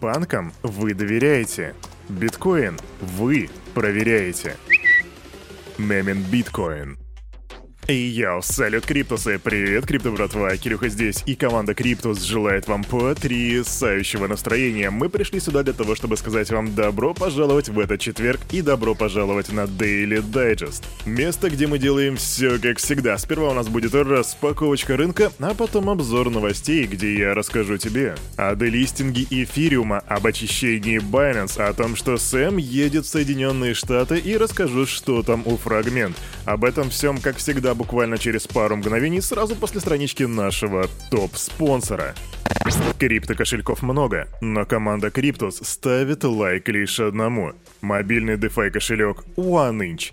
Банкам вы доверяете. Биткоин вы проверяете. Мемин биткоин. Йоу, салют, Криптусы! Привет, Крипто братва! Кирюха здесь, и команда Криптус желает вам потрясающего настроения. Мы пришли сюда для того, чтобы сказать вам добро пожаловать в этот четверг и добро пожаловать на Daily Digest. Место, где мы делаем все как всегда. Сперва у нас будет распаковочка рынка, а потом обзор новостей, где я расскажу тебе о делистинге эфириума, об очищении Binance, о том, что Сэм едет в Соединенные Штаты и расскажу, что там у фрагмент. Об этом всем, как всегда, буквально через пару мгновений сразу после странички нашего топ-спонсора. Крипто-кошельков много, но команда Криптус ставит лайк лишь одному. Мобильный DeFi кошелек OneInch.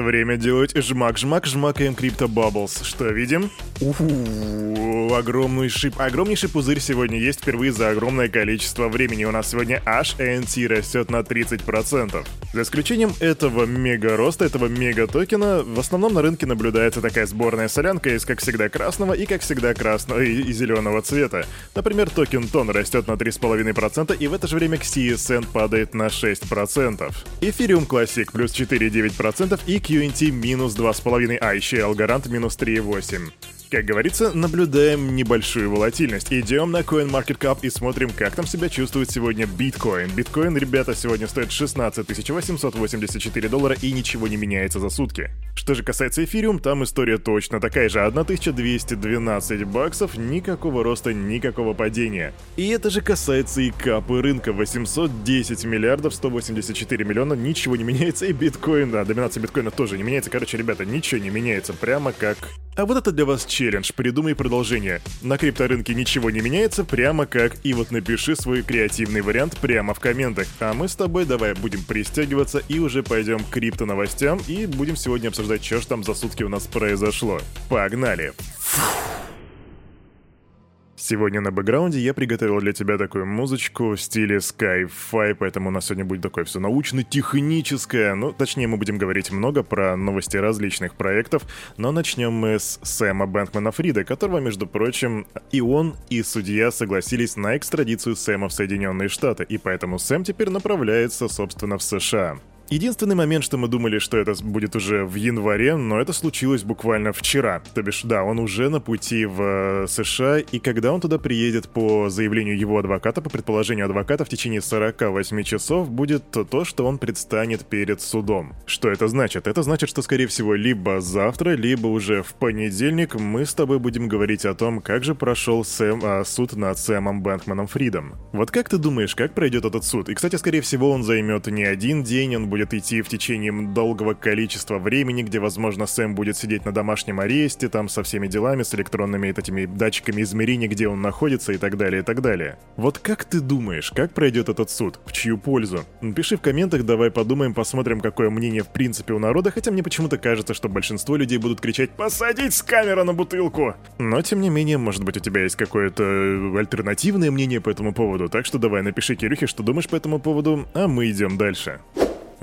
Время делать жмак-жмак, жмакаем Crypto Bubbles. Что видим? Уху, огромный шип. Огромнейший пузырь сегодня есть впервые за огромное количество времени. У нас сегодня аж NT растет на 30%. За исключением этого мега-роста, этого мега-токена, в основном на рынке наблюдается такая сборная солянка из, как всегда, красного и, как всегда, красного и, и зеленого цвета. Например, токен тон растет на 3,5% и в это же время CSN падает на 6%. Ethereum Classic плюс 4,9% и QNT минус 2,5%, а еще и Algorand минус 3,8%. Как говорится, наблюдаем небольшую волатильность. Идем на CoinMarketCap и смотрим, как там себя чувствует сегодня биткоин. Биткоин, ребята, сегодня стоит 16 884 доллара и ничего не меняется за сутки. Что же касается эфириум, там история точно такая же. 1212 баксов, никакого роста, никакого падения. И это же касается и капы рынка. 810 миллиардов 184 миллиона, ничего не меняется. И биткоин, да, доминация биткоина тоже не меняется. Короче, ребята, ничего не меняется. Прямо как... А вот это для вас челлендж, придумай продолжение. На крипторынке ничего не меняется, прямо как, и вот напиши свой креативный вариант прямо в комментах. А мы с тобой давай будем пристегиваться и уже пойдем к крипто новостям и будем сегодня обсуждать, что ж там за сутки у нас произошло. Погнали! Сегодня на бэкграунде я приготовил для тебя такую музычку в стиле Sky-Fi, поэтому у нас сегодня будет такое все научно-техническое. Ну, точнее, мы будем говорить много про новости различных проектов, но начнем мы с Сэма Бэнкмана Фрида, которого, между прочим, и он, и судья согласились на экстрадицию Сэма в Соединенные Штаты, и поэтому Сэм теперь направляется, собственно, в США. Единственный момент, что мы думали, что это будет уже в январе, но это случилось буквально вчера. То бишь, да, он уже на пути в э, США, и когда он туда приедет по заявлению его адвоката, по предположению адвоката, в течение 48 часов будет то, что он предстанет перед судом. Что это значит? Это значит, что, скорее всего, либо завтра, либо уже в понедельник мы с тобой будем говорить о том, как же прошел Сэм, а, суд над Сэмом Бэнкманом Фридом. Вот как ты думаешь, как пройдет этот суд? И, кстати, скорее всего, он займет не один день, он будет идти в течение долгого количества времени, где, возможно, Сэм будет сидеть на домашнем аресте, там со всеми делами, с электронными этими датчиками измерения, где он находится и так далее, и так далее. Вот как ты думаешь, как пройдет этот суд? В чью пользу? Напиши в комментах, давай подумаем, посмотрим, какое мнение в принципе у народа, хотя мне почему-то кажется, что большинство людей будут кричать «Посадить с камеры на бутылку!» Но, тем не менее, может быть, у тебя есть какое-то альтернативное мнение по этому поводу, так что давай напиши Кирюхе, что думаешь по этому поводу, а мы идем дальше.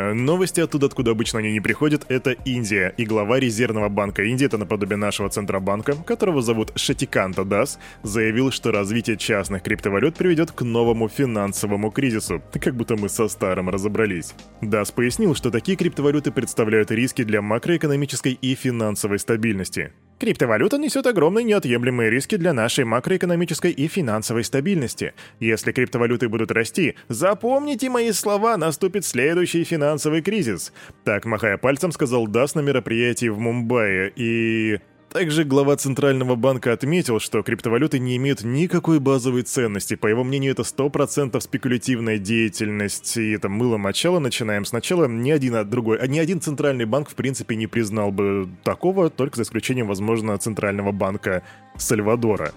Э, новости оттуда, откуда обычно они не приходят, это Индия. И глава Резервного банка Индии, это наподобие нашего Центробанка, которого зовут Шатиканта Дас, заявил, что развитие частных криптовалют приведет к новому финансовому кризису. Как будто мы со старым разобрались. Дас пояснил, что такие криптовалюты представляют риски для макроэкономической и финансовой стабильности. Криптовалюта несет огромные неотъемлемые риски для нашей макроэкономической и финансовой стабильности. Если криптовалюты будут расти, запомните мои слова, наступит следующий финансовый кризис. Так, махая пальцем, сказал Дас на мероприятии в Мумбаи. И... Также глава Центрального банка отметил, что криптовалюты не имеют никакой базовой ценности. По его мнению, это 100% спекулятивная деятельность. И это мыло мочало. Начинаем сначала. Ни один от другой, а ни один центральный банк, в принципе, не признал бы такого, только за исключением, возможно, Центрального банка Сальвадора.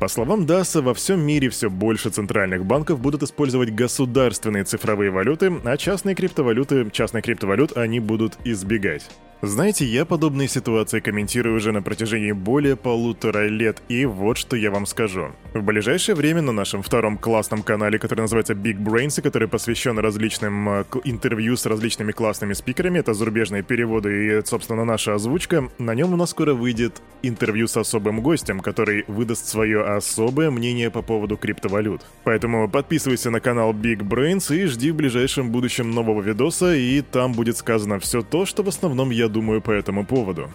По словам Даса, во всем мире все больше центральных банков будут использовать государственные цифровые валюты, а частные криптовалюты, частные криптовалют они будут избегать. Знаете, я подобные ситуации комментирую уже на протяжении более полутора лет, и вот что я вам скажу. В ближайшее время на нашем втором классном канале, который называется Big Brains, и который посвящен различным э, интервью с различными классными спикерами, это зарубежные переводы и, собственно, наша озвучка, на нем у нас скоро выйдет интервью с особым гостем, который выдаст свое особое мнение по поводу криптовалют. Поэтому подписывайся на канал Big Brains и жди в ближайшем будущем нового видоса, и там будет сказано все то, что в основном я думаю по этому поводу.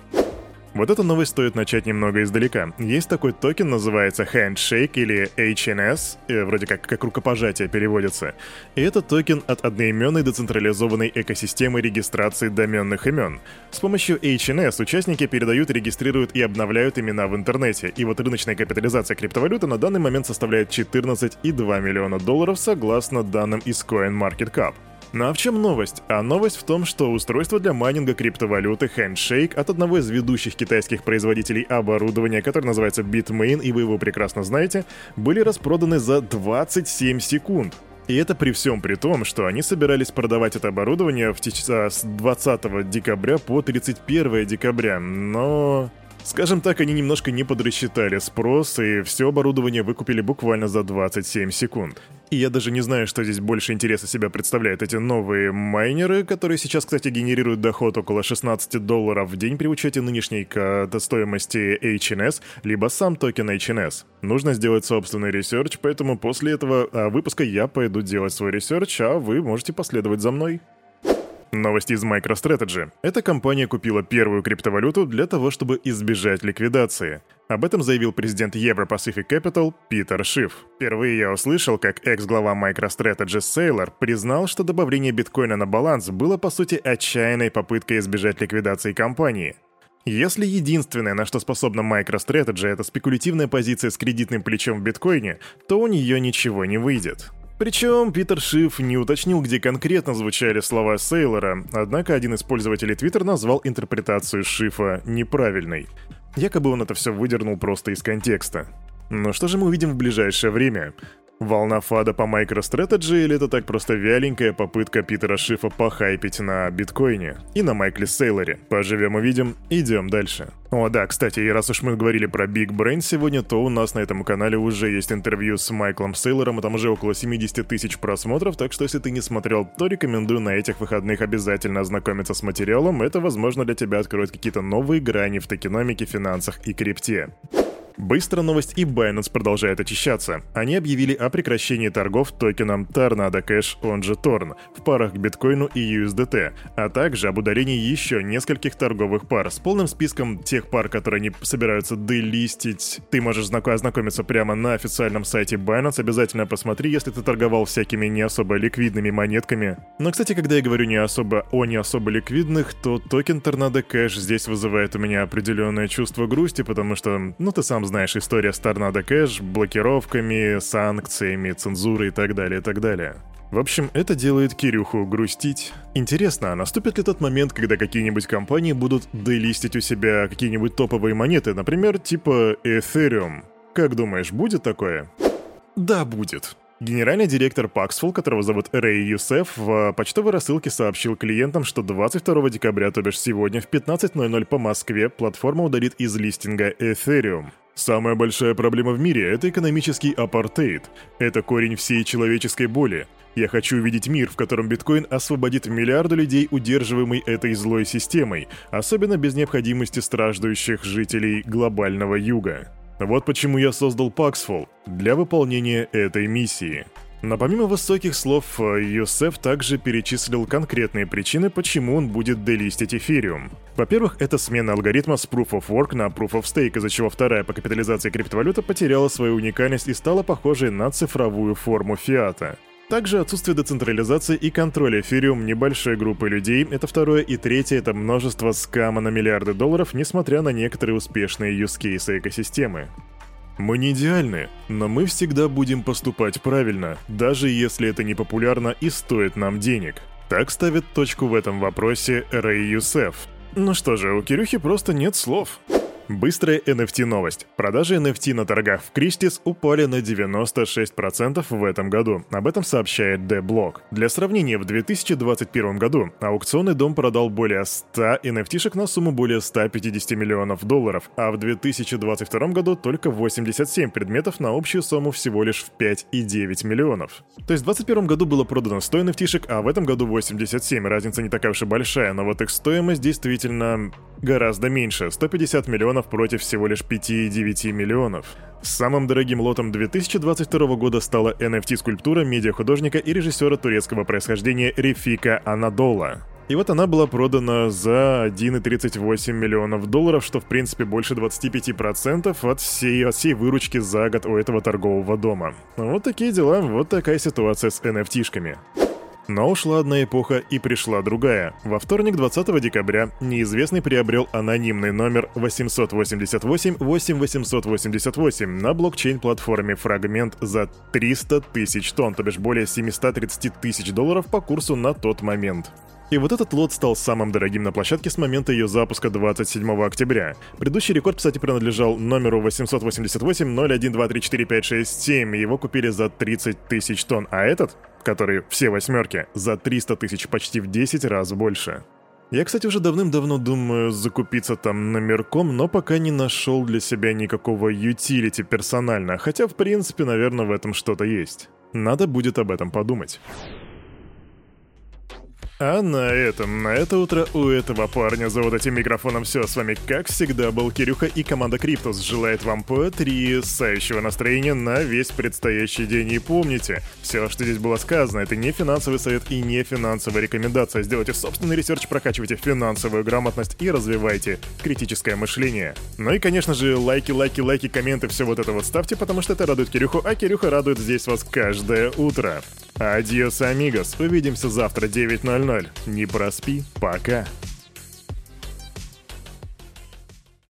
Вот эту новость стоит начать немного издалека. Есть такой токен, называется Handshake или HNS, э, вроде как как рукопожатие переводится. И это токен от одноименной децентрализованной экосистемы регистрации доменных имен. С помощью HNS участники передают, регистрируют и обновляют имена в интернете. И вот рыночная капитализация криптовалюты на данный момент составляет 14,2 миллиона долларов согласно данным из CoinMarketCap. Ну а в чем новость? А новость в том, что устройство для майнинга криптовалюты Handshake от одного из ведущих китайских производителей оборудования, который называется Bitmain, и вы его прекрасно знаете, были распроданы за 27 секунд. И это при всем при том, что они собирались продавать это оборудование в теч... с 20 декабря по 31 декабря, но... Скажем так, они немножко не подрасчитали спрос, и все оборудование выкупили буквально за 27 секунд. И я даже не знаю, что здесь больше интереса себя представляют эти новые майнеры, которые сейчас, кстати, генерируют доход около 16 долларов в день при учете нынешней стоимости HNS, либо сам токен HNS. Нужно сделать собственный research, поэтому после этого а, выпуска я пойду делать свой research, а вы можете последовать за мной. Новости из MicroStrategy. Эта компания купила первую криптовалюту для того, чтобы избежать ликвидации. Об этом заявил президент Euro-Pacific Capital Питер Шиф. Впервые я услышал, как экс-глава MicroStrategy Сейлор признал, что добавление биткоина на баланс было по сути отчаянной попыткой избежать ликвидации компании. Если единственное, на что способна MicroStrategy, это спекулятивная позиция с кредитным плечом в биткоине, то у нее ничего не выйдет. Причем Питер Шиф не уточнил, где конкретно звучали слова Сейлора, однако один из пользователей Твиттер назвал интерпретацию Шифа неправильной. Якобы он это все выдернул просто из контекста. Но что же мы увидим в ближайшее время? Волна фада по MicroStrategy или это так просто вяленькая попытка Питера Шифа похайпить на биткоине и на Майкле Сейлоре? Поживем увидим, идем дальше. О да, кстати, и раз уж мы говорили про Big Brain сегодня, то у нас на этом канале уже есть интервью с Майклом Сейлором, и там уже около 70 тысяч просмотров, так что если ты не смотрел, то рекомендую на этих выходных обязательно ознакомиться с материалом, это возможно для тебя откроет какие-то новые грани в токеномике, финансах и крипте. Быстро новость и Binance продолжает очищаться. Они объявили о прекращении торгов токеном Tornado Cash, он же Торн, в парах к биткоину и USDT, а также об удалении еще нескольких торговых пар с полным списком тех пар, которые они собираются делистить. Ты можешь ознакомиться прямо на официальном сайте Binance, обязательно посмотри, если ты торговал всякими не особо ликвидными монетками. Но, кстати, когда я говорю не особо о не особо ликвидных, то токен Tornado Cash здесь вызывает у меня определенное чувство грусти, потому что, ну ты сам знаешь, история с Торнадо Кэш, блокировками, санкциями, цензурой и так далее, и так далее. В общем, это делает Кирюху грустить. Интересно, а наступит ли тот момент, когда какие-нибудь компании будут делистить у себя какие-нибудь топовые монеты, например, типа Ethereum? Как думаешь, будет такое? Да, будет. Генеральный директор Paxful, которого зовут Рэй Юсеф, в почтовой рассылке сообщил клиентам, что 22 декабря, то бишь сегодня в 15.00 по Москве, платформа удалит из листинга Ethereum. Самая большая проблема в мире – это экономический апартеид. Это корень всей человеческой боли. Я хочу увидеть мир, в котором биткоин освободит миллиарды людей, удерживаемый этой злой системой, особенно без необходимости страждущих жителей глобального юга. Вот почему я создал Paxful для выполнения этой миссии. Но помимо высоких слов, Йосеф также перечислил конкретные причины, почему он будет делистить эфириум. Во-первых, это смена алгоритма с Proof of Work на Proof of Stake, из-за чего вторая по капитализации криптовалюта потеряла свою уникальность и стала похожей на цифровую форму фиата. Также отсутствие децентрализации и контроля эфириум небольшой группы людей — это второе, и третье — это множество скама на миллиарды долларов, несмотря на некоторые успешные юзкейсы экосистемы. Мы не идеальны, но мы всегда будем поступать правильно, даже если это не популярно и стоит нам денег. Так ставит точку в этом вопросе Рэй Юсеф. Ну что же, у Кирюхи просто нет слов. Быстрая NFT-новость. Продажи NFT на торгах в Кристис упали на 96% в этом году. Об этом сообщает The Block. Для сравнения, в 2021 году аукционный дом продал более 100 NFT-шек на сумму более 150 миллионов долларов, а в 2022 году только 87 предметов на общую сумму всего лишь в 5,9 миллионов. То есть в 2021 году было продано 100 NFT-шек, а в этом году 87. Разница не такая уж и большая, но вот их стоимость действительно гораздо меньше — 150 миллионов против всего лишь 5,9 миллионов. Самым дорогим лотом 2022 года стала NFT-скульптура медиахудожника и режиссера турецкого происхождения Рефика Анадола. И вот она была продана за 1,38 миллионов долларов, что в принципе больше 25% от всей, от всей выручки за год у этого торгового дома. Вот такие дела, вот такая ситуация с NFT-шками. Но ушла одна эпоха и пришла другая. Во вторник, 20 декабря, неизвестный приобрел анонимный номер 888-8888 на блокчейн-платформе Fragment за 300 тысяч тонн, то бишь более 730 тысяч долларов по курсу на тот момент. И вот этот лот стал самым дорогим на площадке с момента ее запуска 27 октября. Предыдущий рекорд, кстати, принадлежал номеру 888 01234567, и его купили за 30 тысяч тонн, а этот который все восьмерки, за 300 тысяч почти в 10 раз больше. Я, кстати, уже давным-давно думаю закупиться там номерком, но пока не нашел для себя никакого utility персонально, хотя, в принципе, наверное, в этом что-то есть. Надо будет об этом подумать. А на этом, на это утро у этого парня за вот этим микрофоном все. С вами, как всегда, был Кирюха и команда Криптус желает вам потрясающего настроения на весь предстоящий день. И помните, все, что здесь было сказано, это не финансовый совет и не финансовая рекомендация. Сделайте собственный research, прокачивайте финансовую грамотность и развивайте критическое мышление. Ну и, конечно же, лайки, лайки, лайки, комменты, все вот это вот ставьте, потому что это радует Кирюху, а Кирюха радует здесь вас каждое утро. Адьос, амигос. Увидимся завтра 9.00. Не проспи. Пока.